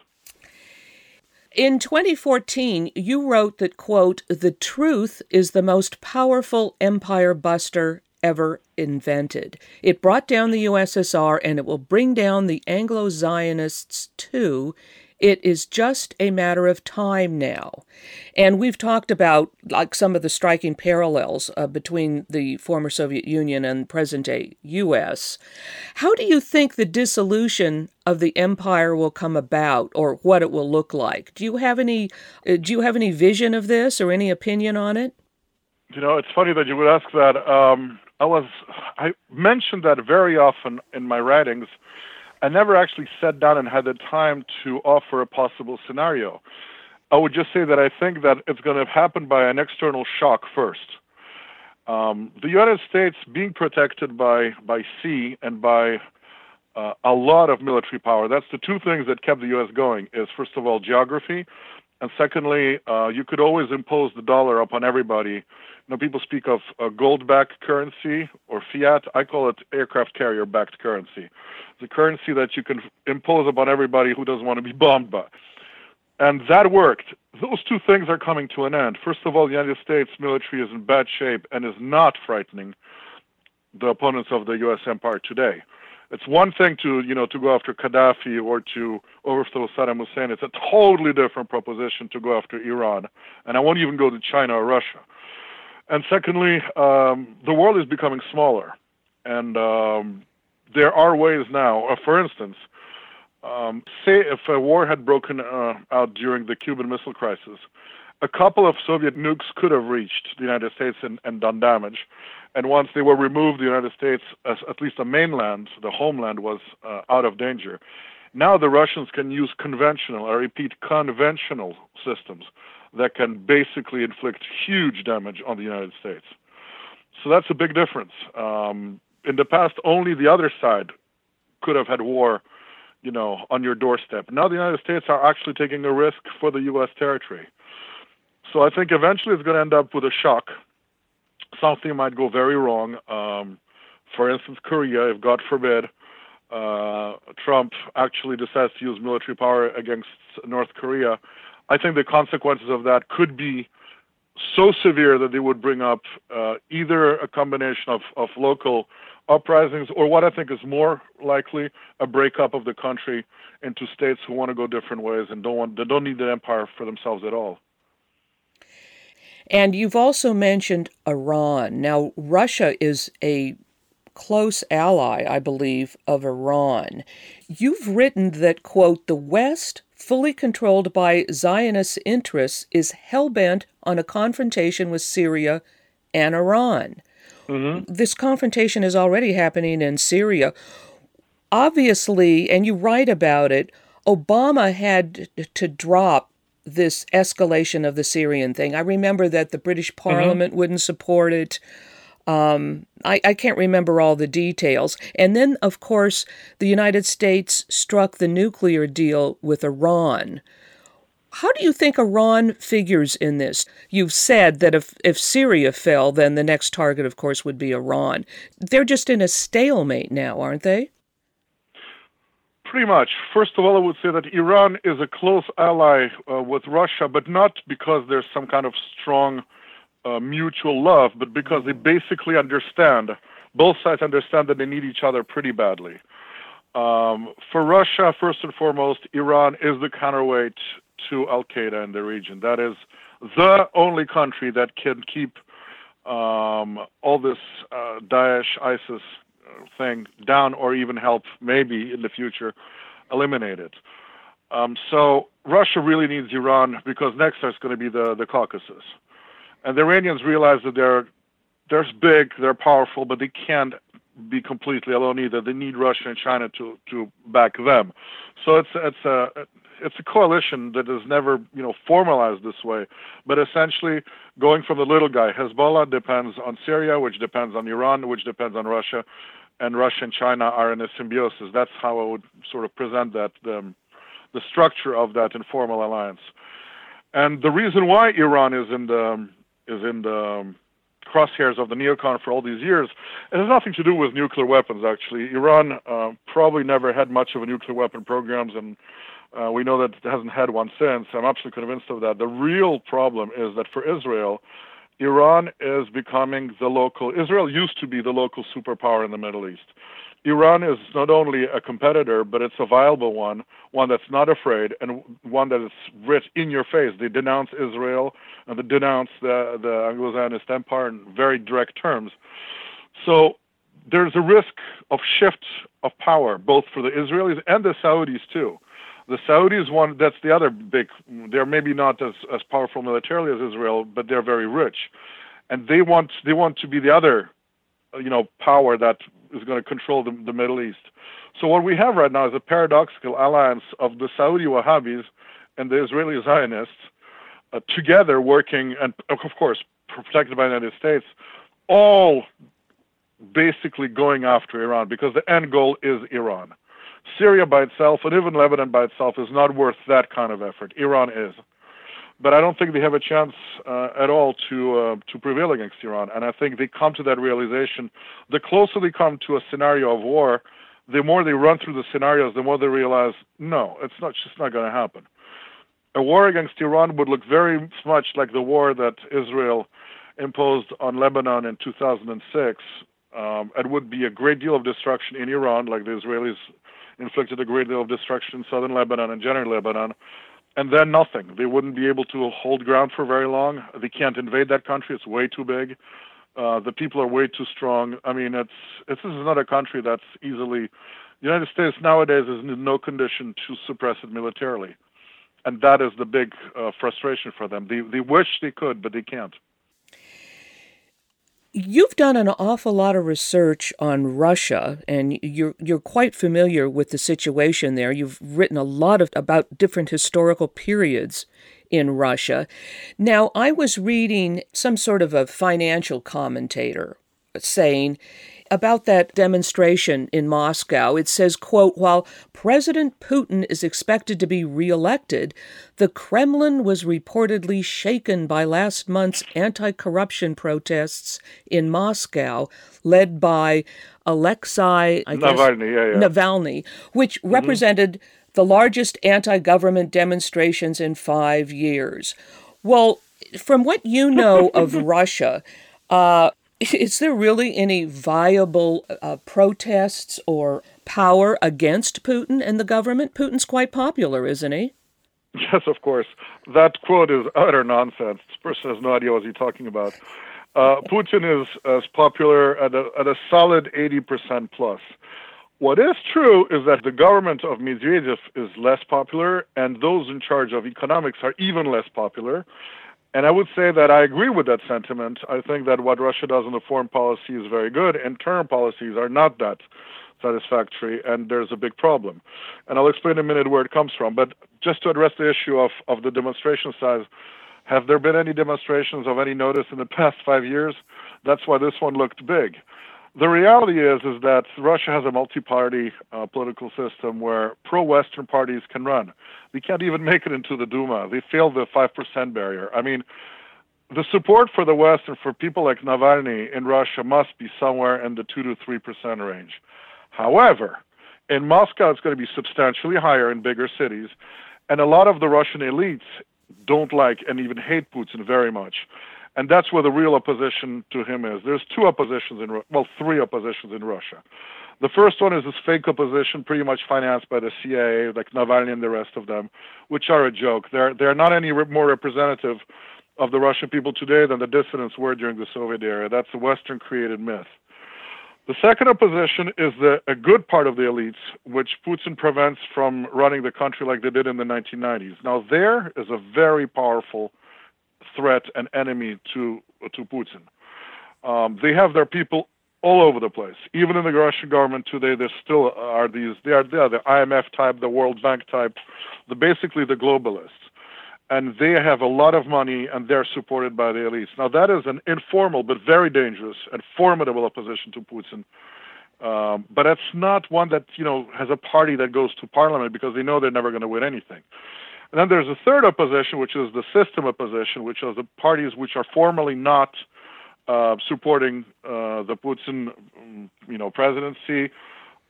Speaker 1: In 2014, you wrote that, quote, the truth is the most powerful empire buster ever invented. It brought down the USSR and it will bring down the Anglo Zionists too. It is just a matter of time now. And we've talked about like some of the striking parallels uh, between the former Soviet Union and present day US. How do you think the dissolution of the empire will come about or what it will look like? Do you have any uh, do you have any vision of this or any opinion on it?
Speaker 4: You know, it's funny that you would ask that. Um, I was I mentioned that very often in my writings. I never actually sat down and had the time to offer a possible scenario. I would just say that I think that it's going to happen by an external shock first. Um, the United States being protected by by sea and by uh, a lot of military power. That's the two things that kept the U.S. going. Is first of all geography, and secondly, uh, you could always impose the dollar upon everybody know, people speak of a gold-backed currency or fiat. I call it aircraft carrier-backed currency. The currency that you can impose upon everybody who doesn't want to be bombed by. And that worked. Those two things are coming to an end. First of all, the United States military is in bad shape and is not frightening the opponents of the U.S. empire today. It's one thing to you know to go after Gaddafi or to overthrow Saddam Hussein. It's a totally different proposition to go after Iran, and I won't even go to China or Russia. And secondly, um, the world is becoming smaller, and um, there are ways now. Uh, for instance, um, say if a war had broken uh, out during the Cuban Missile Crisis, a couple of Soviet nukes could have reached the United States and, and done damage. And once they were removed, the United States, at least the mainland, the homeland, was uh, out of danger. Now the Russians can use conventional, I repeat, conventional systems that can basically inflict huge damage on the United States. So that's a big difference. Um, in the past, only the other side could have had war, you know, on your doorstep. Now the United States are actually taking a risk for the U.S. territory. So I think eventually it's going to end up with a shock. Something might go very wrong. Um, for instance, Korea, if God forbid, uh, Trump actually decides to use military power against North Korea, I think the consequences of that could be so severe that they would bring up uh, either a combination of, of local uprisings or what I think is more likely a breakup of the country into states who want to go different ways and don't want they don't need the empire for themselves at all.
Speaker 1: And you've also mentioned Iran. Now, Russia is a close ally, I believe, of Iran. You've written that, quote, the West fully controlled by Zionist interests, is hell bent on a confrontation with Syria and Iran. Mm-hmm. This confrontation is already happening in Syria. Obviously, and you write about it, Obama had to drop this escalation of the Syrian thing. I remember that the British mm-hmm. Parliament mm-hmm. wouldn't support it. Um, I, I can't remember all the details. And then, of course, the United States struck the nuclear deal with Iran. How do you think Iran figures in this? You've said that if, if Syria fell, then the next target, of course, would be Iran. They're just in a stalemate now, aren't they?
Speaker 4: Pretty much. First of all, I would say that Iran is a close ally uh, with Russia, but not because there's some kind of strong uh, mutual love, but because they basically understand, both sides understand that they need each other pretty badly. Um, for Russia, first and foremost, Iran is the counterweight to Al Qaeda in the region. That is the only country that can keep um, all this uh, Daesh, ISIS uh, thing down, or even help maybe in the future eliminate it. Um, so Russia really needs Iran because next there's going to be the, the Caucasus. And the Iranians realize that they're they're big, they're powerful, but they can't be completely alone either. They need Russia and China to to back them. So it's it's a it's a coalition that is never you know formalized this way, but essentially going from the little guy. Hezbollah depends on Syria, which depends on Iran, which depends on Russia, and Russia and China are in a symbiosis. That's how I would sort of present that the, the structure of that informal alliance. And the reason why Iran is in the um, is in the um, crosshairs of the neocon for all these years. It has nothing to do with nuclear weapons, actually. Iran uh, probably never had much of a nuclear weapon programs, and uh, we know that it hasn't had one since. I'm absolutely convinced of that. The real problem is that for Israel, Iran is becoming the local. Israel used to be the local superpower in the Middle East. Iran is not only a competitor, but it's a viable one, one that's not afraid, and one that is rich in your face. They denounce Israel and they denounce the, the Anglo-Zionist empire in very direct terms. So there's a risk of shift of power, both for the Israelis and the Saudis too. The Saudis one that's the other big. They're maybe not as as powerful militarily as Israel, but they're very rich, and they want they want to be the other, you know, power that is going to control the, the Middle East. So what we have right now is a paradoxical alliance of the Saudi Wahhabis and the Israeli Zionists uh, together working, and of course protected by the United States, all basically going after Iran because the end goal is Iran. Syria by itself, and even Lebanon by itself, is not worth that kind of effort. Iran is but I don't think they have a chance uh, at all to uh, to prevail against Iran. And I think they come to that realization. The closer they come to a scenario of war, the more they run through the scenarios, the more they realize, no, it's not just not going to happen. A war against Iran would look very much like the war that Israel imposed on Lebanon in 2006. Um, it would be a great deal of destruction in Iran, like the Israelis inflicted a great deal of destruction in southern Lebanon and general Lebanon and then nothing. They wouldn't be able to hold ground for very long. They can't invade that country; it's way too big. Uh, the people are way too strong. I mean, it's, it's this is not a country that's easily. The United States nowadays is in no condition to suppress it militarily. and that is the big uh, frustration for them. They they wish they could, but they can't.
Speaker 1: You've done an awful lot of research on Russia, and you're you're quite familiar with the situation there. You've written a lot of, about different historical periods in Russia. Now, I was reading some sort of a financial commentator saying about that demonstration in Moscow. It says, quote, while President Putin is expected to be reelected, the Kremlin was reportedly shaken by last month's anti-corruption protests in Moscow, led by Alexei
Speaker 4: Navalny, yeah,
Speaker 1: yeah. Navalny, which mm-hmm. represented the largest anti-government demonstrations in five years. Well, from what you know of Russia, uh, is there really any viable uh, protests or power against Putin and the government? Putin's quite popular, isn't he?
Speaker 4: Yes, of course. That quote is utter nonsense. This person has no idea what he's talking about. Uh, Putin is as popular at a, at a solid 80% plus. What is true is that the government of Medvedev is less popular, and those in charge of economics are even less popular. And I would say that I agree with that sentiment. I think that what Russia does in the foreign policy is very good. Internal policies are not that satisfactory, and there's a big problem. And I'll explain in a minute where it comes from. But just to address the issue of, of the demonstration size, have there been any demonstrations of any notice in the past five years? That's why this one looked big. The reality is is that Russia has a multi-party uh, political system where pro-Western parties can run. They can't even make it into the Duma. They fail the five percent barrier. I mean, the support for the West and for people like Navalny in Russia must be somewhere in the two to three percent range. However, in Moscow, it's going to be substantially higher in bigger cities, and a lot of the Russian elites don't like and even hate Putin very much and that's where the real opposition to him is. There's two oppositions in well, three oppositions in Russia. The first one is this fake opposition, pretty much financed by the CIA, like Navalny and the rest of them, which are a joke. They're they're not any re- more representative of the Russian people today than the dissidents were during the Soviet era. That's a Western-created myth. The second opposition is the, a good part of the elites, which Putin prevents from running the country like they did in the 1990s. Now, there is a very powerful threat and enemy to to Putin. Um, they have their people all over the place. Even in the Russian government today, there still are these. They are, they are the IMF type, the World Bank type, the basically the globalists, and they have a lot of money and they're supported by the elites. Now that is an informal but very dangerous and formidable opposition to Putin. Um, but it's not one that you know has a party that goes to parliament because they know they're never going to win anything. And then there's a third opposition, which is the system opposition, which are the parties which are formally not uh, supporting uh, the Putin, mm, you know, presidency,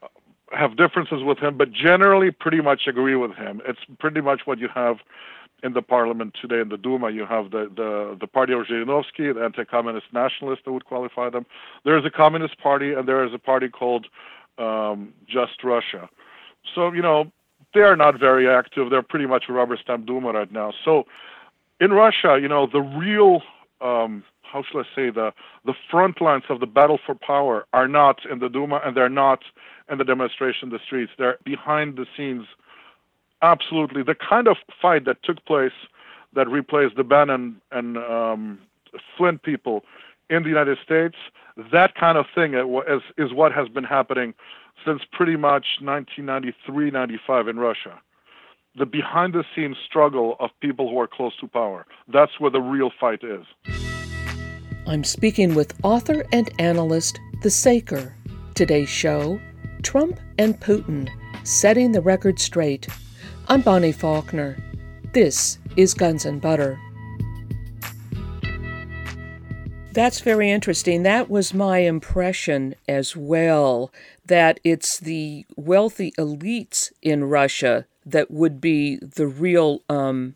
Speaker 4: uh, have differences with him, but generally pretty much agree with him. It's pretty much what you have in the parliament today in the Duma. You have the the, the party of Zhirinovsky, the anti-communist nationalists that would qualify them. There is a communist party, and there is a party called um, Just Russia. So you know they are not very active. They're pretty much a rubber stamp Duma right now. So in Russia, you know, the real um, how shall I say the the front lines of the battle for power are not in the Duma and they're not in the demonstration in the streets. They're behind the scenes. Absolutely, the kind of fight that took place that replaced the Bannon and um, Flynn people in the United States. That kind of thing is is what has been happening since pretty much 1993 95 in Russia. The behind the scenes struggle of people who are close to power. That's where the real fight is.
Speaker 1: I'm speaking with author and analyst The Saker. Today's show Trump and Putin Setting the Record Straight. I'm Bonnie Faulkner. This is Guns and Butter. That's very interesting. That was my impression as well that it's the wealthy elites in Russia that would be the real um,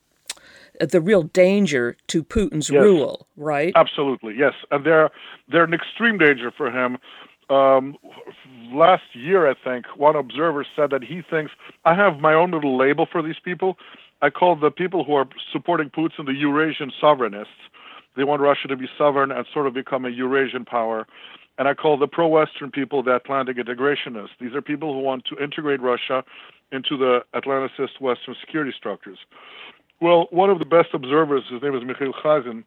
Speaker 1: the real danger to Putin's
Speaker 4: yes.
Speaker 1: rule, right?
Speaker 4: Absolutely, yes, and they're they're an extreme danger for him. Um, last year, I think one observer said that he thinks I have my own little label for these people. I call the people who are supporting Putin the Eurasian sovereignists. They want Russia to be sovereign and sort of become a Eurasian power and I call the pro-Western people the Atlantic integrationists. These are people who want to integrate Russia into the Atlanticist Western security structures. Well, one of the best observers, his name is Mikhail Khazin,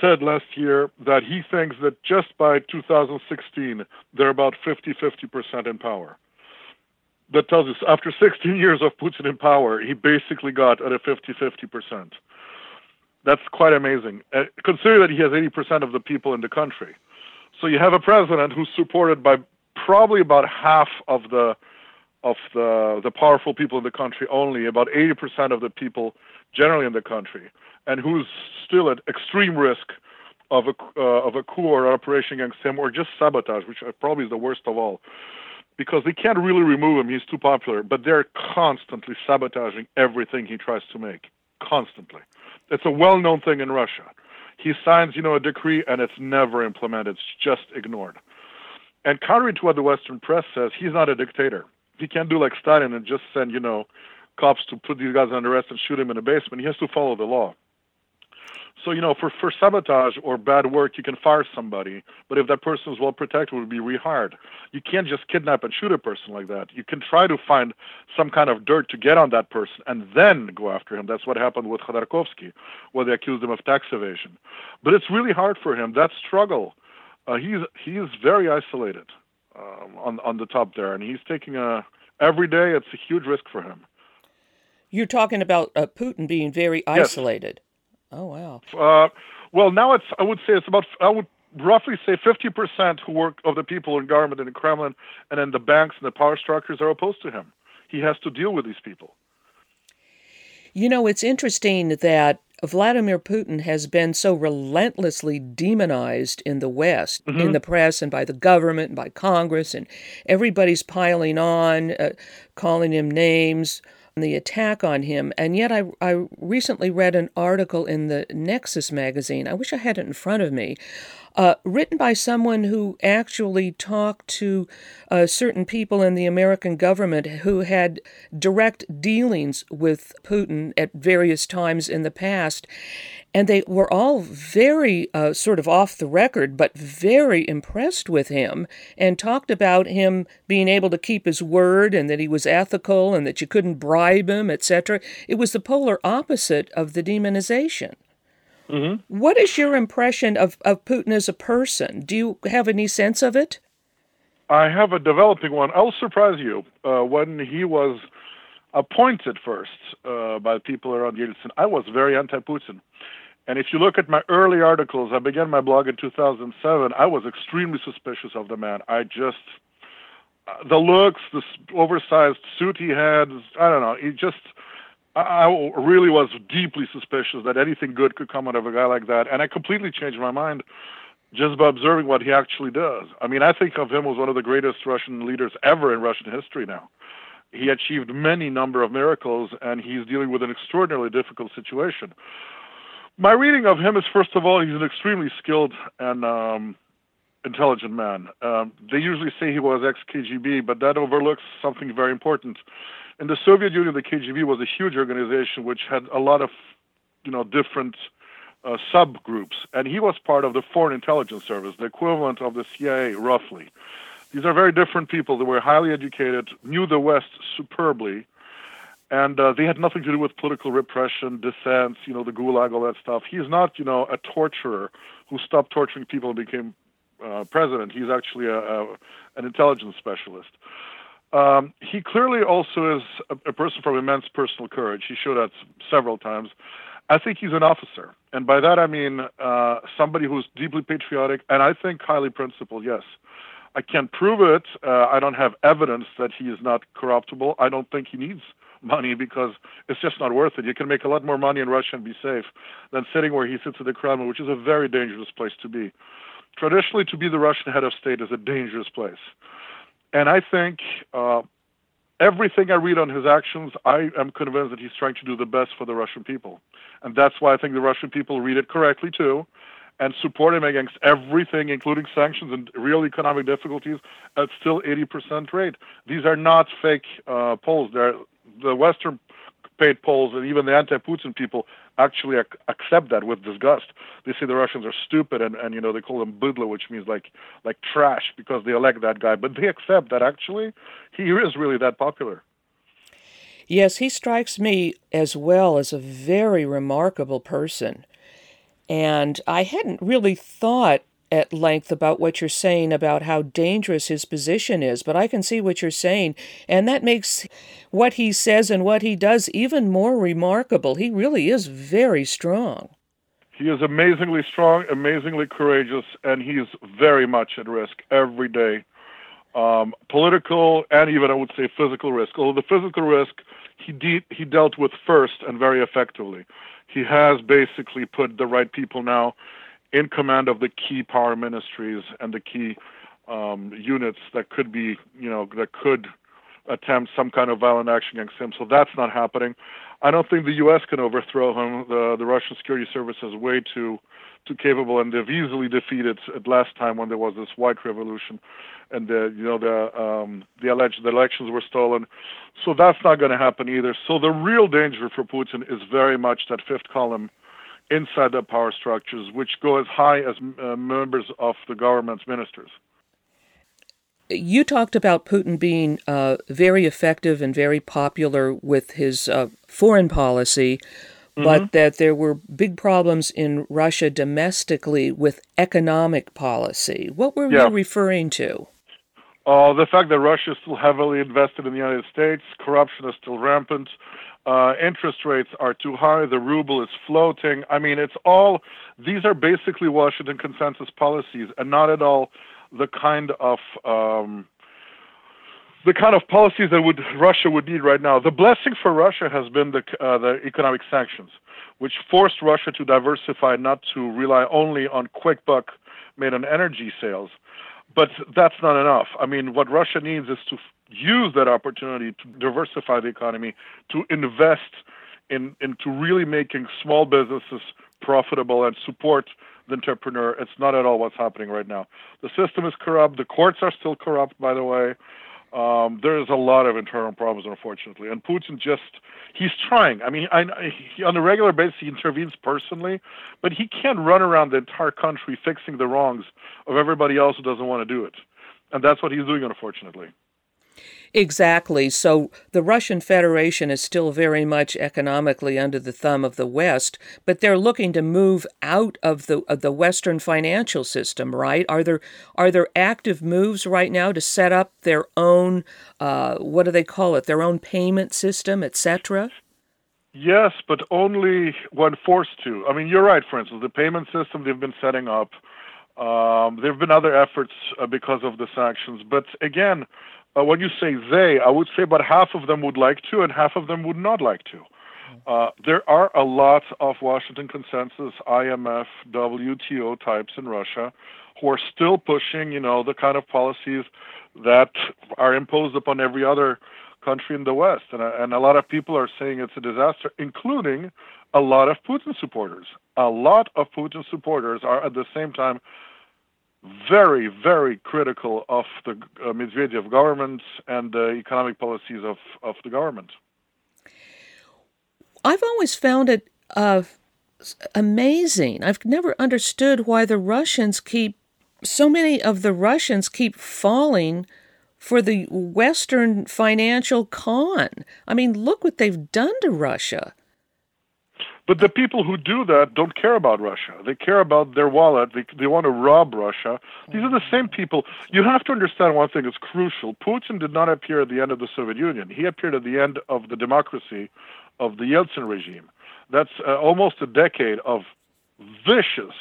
Speaker 4: said last year that he thinks that just by 2016 they're about 50-50% in power. That tells us after 16 years of Putin in power, he basically got at a 50-50%. That's quite amazing. Uh, consider that he has 80% of the people in the country. So you have a president who's supported by probably about half of the of the the powerful people in the country only, about 80% of the people generally in the country, and who's still at extreme risk of a uh, of a coup or operation against him, or just sabotage, which probably is the worst of all, because they can't really remove him; he's too popular. But they're constantly sabotaging everything he tries to make, constantly. It's a well-known thing in Russia. He signs, you know, a decree and it's never implemented. It's just ignored. And contrary to what the Western press says, he's not a dictator. He can't do like Stalin and just send, you know, cops to put these guys under arrest and shoot him in the basement. He has to follow the law. So, you know, for, for sabotage or bad work, you can fire somebody, but if that person is well protected, would be rehired. You can't just kidnap and shoot a person like that. You can try to find some kind of dirt to get on that person and then go after him. That's what happened with Khodorkovsky, where they accused him of tax evasion. But it's really hard for him. That struggle, uh, he's he's very isolated um, on on the top there, and he's taking a every day. It's a huge risk for him.
Speaker 1: You're talking about uh, Putin being very isolated. Oh wow.
Speaker 4: Uh, well, now it's I would say it's about I would roughly say 50% who work of the people in government in the Kremlin and then the banks and the power structures are opposed to him. He has to deal with these people.
Speaker 1: You know, it's interesting that Vladimir Putin has been so relentlessly demonized in the West, mm-hmm. in the press, and by the government, and by Congress, and everybody's piling on, uh, calling him names the attack on him. And yet, I, I recently read an article in the Nexus magazine. I wish I had it in front of me. Uh, written by someone who actually talked to uh, certain people in the American government who had direct dealings with Putin at various times in the past. And they were all very uh, sort of off the record, but very impressed with him and talked about him being able to keep his word and that he was ethical and that you couldn't bribe him, etc. It was the polar opposite of the demonization. Mm-hmm. What is your impression of, of Putin as a person? Do you have any sense of it?
Speaker 4: I have a developing one. I'll surprise you. Uh, when he was appointed first uh, by people around Yeltsin, I was very anti Putin. And if you look at my early articles, I began my blog in 2007. I was extremely suspicious of the man. I just, uh, the looks, the oversized suit he had, I don't know, he just, I really was deeply suspicious that anything good could come out of a guy like that, and I completely changed my mind just by observing what he actually does. I mean, I think of him as one of the greatest Russian leaders ever in Russian history now. He achieved many number of miracles, and he's dealing with an extraordinarily difficult situation. My reading of him is, first of all, he's an extremely skilled and um, intelligent man. Um, they usually say he was ex KGB, but that overlooks something very important in the Soviet Union, the KGB was a huge organization which had a lot of, you know, different uh, subgroups, and he was part of the Foreign Intelligence Service, the equivalent of the CIA, roughly. These are very different people. They were highly educated, knew the West superbly, and uh, they had nothing to do with political repression, dissent, you know, the Gulag, all that stuff. He's not, you know, a torturer who stopped torturing people and became uh, president. He's actually a, a, an intelligence specialist. Um, he clearly also is a, a, person from immense personal courage. He showed that several times. I think he's an officer, and by that I mean uh, somebody who's deeply patriotic and I think highly principled. Yes, I can't prove it. Uh, I don't have evidence that he is not corruptible. I don't think he needs money because it's just not worth it. You can make a lot more money in Russia and be safe than sitting where he sits at the Kremlin, which is a very dangerous place to be. Traditionally, to be the Russian head of state is a dangerous place. And I think uh, everything I read on his actions, I am convinced that he's trying to do the best for the Russian people. And that's why I think the Russian people read it correctly too and support him against everything, including sanctions and real economic difficulties, at still 80% rate. These are not fake uh, polls. They're, the Western paid polls and even the anti-Putin people actually ac- accept that with disgust. They say the Russians are stupid and, and you know they call them bydlo, which means like like trash because they elect that guy. But they accept that actually he is really that popular.
Speaker 1: Yes, he strikes me as well as a very remarkable person. And I hadn't really thought at length about what you're saying about how dangerous his position is, but I can see what you're saying, and that makes what he says and what he does even more remarkable. He really is very strong.
Speaker 4: He is amazingly strong, amazingly courageous, and he's very much at risk every day. Um, political and even, I would say, physical risk. Although the physical risk he, de- he dealt with first and very effectively. He has basically put the right people now in command of the key power ministries and the key um, units that could be, you know, that could attempt some kind of violent action against him. So that's not happening. I don't think the U.S. can overthrow him. The the Russian security service is way too too capable, and they've easily defeated at last time when there was this white revolution, and the you know the um, the alleged the elections were stolen. So that's not going to happen either. So the real danger for Putin is very much that fifth column inside the power structures, which go as high as uh, members of the government's ministers.
Speaker 1: You talked about Putin being uh, very effective and very popular with his uh, foreign policy, mm-hmm. but that there were big problems in Russia domestically with economic policy. What were yeah. you referring to?
Speaker 4: Uh, the fact that Russia is still heavily invested in the United States, corruption is still rampant, uh, interest rates are too high. The ruble is floating. I mean, it's all, these are basically Washington consensus policies and not at all the kind of, um, the kind of policies that would Russia would need right now. The blessing for Russia has been the uh, the economic sanctions, which forced Russia to diversify, not to rely only on quick buck made on energy sales. But that's not enough. I mean, what Russia needs is to use that opportunity to diversify the economy, to invest in into really making small businesses profitable and support the entrepreneur. It's not at all what's happening right now. The system is corrupt. The courts are still corrupt, by the way. Um, there's a lot of internal problems, unfortunately. And Putin just, he's trying. I mean, I, he, on a regular basis, he intervenes personally, but he can't run around the entire country fixing the wrongs of everybody else who doesn't want to do it. And that's what he's doing, unfortunately.
Speaker 1: Exactly. So the Russian Federation is still very much economically under the thumb of the West, but they're looking to move out of the of the Western financial system, right? Are there are there active moves right now to set up their own uh, what do they call it? Their own payment system, etc.
Speaker 4: Yes, but only when forced to. I mean, you're right. For instance, the payment system they've been setting up. Um, there have been other efforts uh, because of the sanctions, but again, uh, when you say they, I would say about half of them would like to, and half of them would not like to. Uh, there are a lot of Washington consensus, IMF, WTO types in Russia who are still pushing, you know, the kind of policies that are imposed upon every other country in the West. And, and a lot of people are saying it's a disaster, including a lot of Putin supporters. A lot of Putin supporters are at the same time very, very critical of the uh, Medvedev government and the economic policies of, of the government.
Speaker 1: I've always found it uh, amazing. I've never understood why the Russians keep, so many of the Russians keep falling for the Western financial con. I mean, look what they've done to Russia.
Speaker 4: But the people who do that don't care about Russia. They care about their wallet. They, they want to rob Russia. These are the same people. You have to understand one thing is crucial. Putin did not appear at the end of the Soviet Union. He appeared at the end of the democracy of the Yeltsin regime. That's uh, almost a decade of vicious,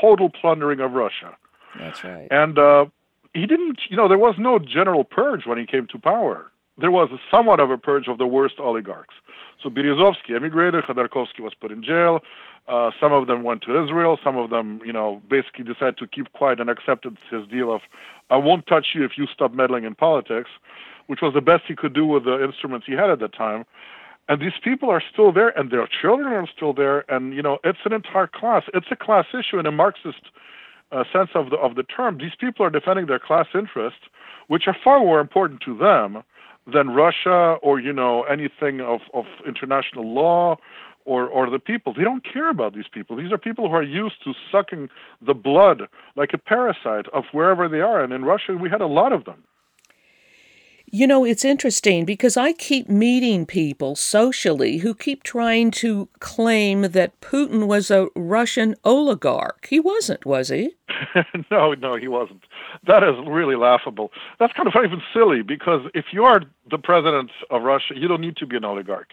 Speaker 4: total plundering of Russia.
Speaker 1: That's right.
Speaker 4: And uh, he didn't, you know, there was no general purge when he came to power. There was somewhat of a purge of the worst oligarchs. So Berezovsky emigrated, Khodorkovsky was put in jail. Uh, some of them went to Israel. Some of them, you know, basically decided to keep quiet and accepted his deal of, I won't touch you if you stop meddling in politics, which was the best he could do with the instruments he had at the time. And these people are still there, and their children are still there. And you know, it's an entire class. It's a class issue in a Marxist uh, sense of the of the term. These people are defending their class interests, which are far more important to them than Russia or you know anything of, of international law or or the people. They don't care about these people. These are people who are used to sucking the blood like a parasite of wherever they are. And in Russia, we had a lot of them.
Speaker 1: You know, it's interesting because I keep meeting people socially who keep trying to claim that Putin was a Russian oligarch. He wasn't, was he?
Speaker 4: no, no, he wasn't. That is really laughable. That's kind of even silly because if you are the president of Russia, you don't need to be an oligarch.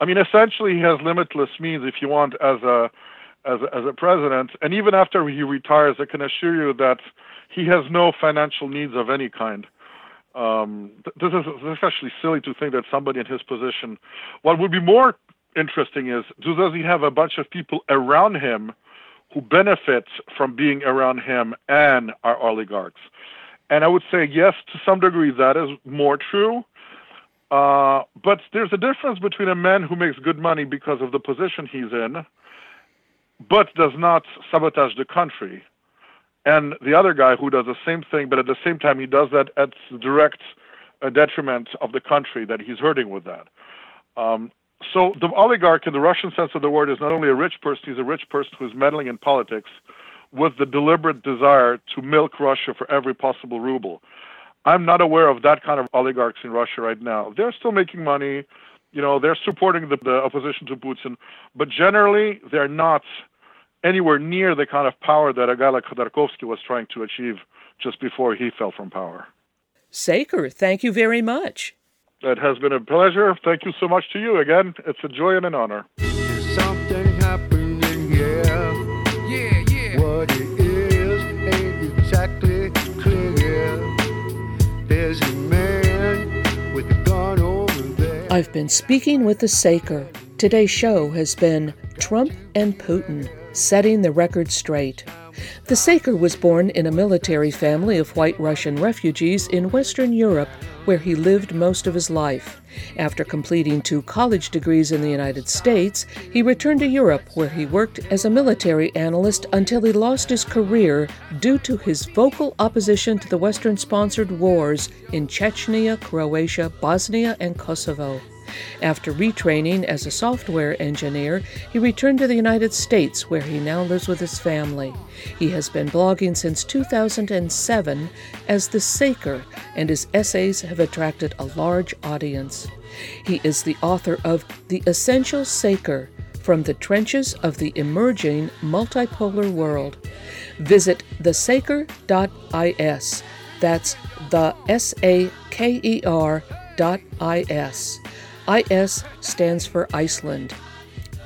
Speaker 4: I mean, essentially, he has limitless means if you want as a as a, as a president. And even after he retires, I can assure you that he has no financial needs of any kind. Um, is this is actually silly to think that somebody in his position. What would be more interesting is does he have a bunch of people around him who benefit from being around him and are oligarchs? And I would say yes, to some degree, that is more true. Uh, but there's a difference between a man who makes good money because of the position he's in, but does not sabotage the country and the other guy who does the same thing, but at the same time he does that at the direct uh, detriment of the country that he's hurting with that. Um, so the oligarch, in the Russian sense of the word, is not only a rich person; he's a rich person who's meddling in politics with the deliberate desire to milk Russia for every possible ruble. I'm not aware of that kind of oligarchs in Russia right now. They're still making money. You know, they're supporting the, the opposition to Putin, but generally they're not anywhere near the kind of power that a guy like Khodorkovsky was trying to achieve just before he fell from power.
Speaker 1: Saker, thank you very much.
Speaker 4: It has been a pleasure. Thank you so much to you again. It's a joy and an honor.
Speaker 2: Something happening here.
Speaker 3: Yeah, yeah.
Speaker 2: What it is ain't exactly clear. There's a man with a gun over there.
Speaker 1: I've been speaking with the Saker. Today's show has been Trump and Putin setting the record straight. The Saker was born in a military family of white Russian refugees in Western Europe, where he lived most of his life. After completing two college degrees in the United States, he returned to Europe, where he worked as a military analyst until he lost his career due to his vocal opposition to the Western sponsored wars in Chechnya, Croatia, Bosnia, and Kosovo. After retraining as a software engineer, he returned to the United States where he now lives with his family. He has been blogging since 2007 as The Saker, and his essays have attracted a large audience. He is the author of The Essential Saker From the Trenches of the Emerging Multipolar World. Visit thesaker.is. That's the S A K E R dot I S. IS stands for Iceland.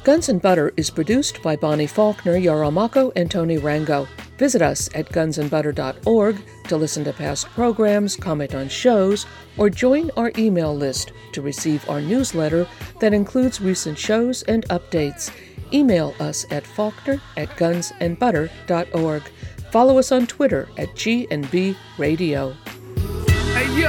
Speaker 1: Guns and Butter is produced by Bonnie Faulkner, Yarrow Mahko, and Tony Rango. Visit us at gunsandbutter.org to listen to past programs, comment on shows, or join our email list to receive our newsletter that includes recent shows and updates. Email us at faulkner at gunsandbutter.org. Follow us on Twitter at G&B Radio.
Speaker 3: Hey yo,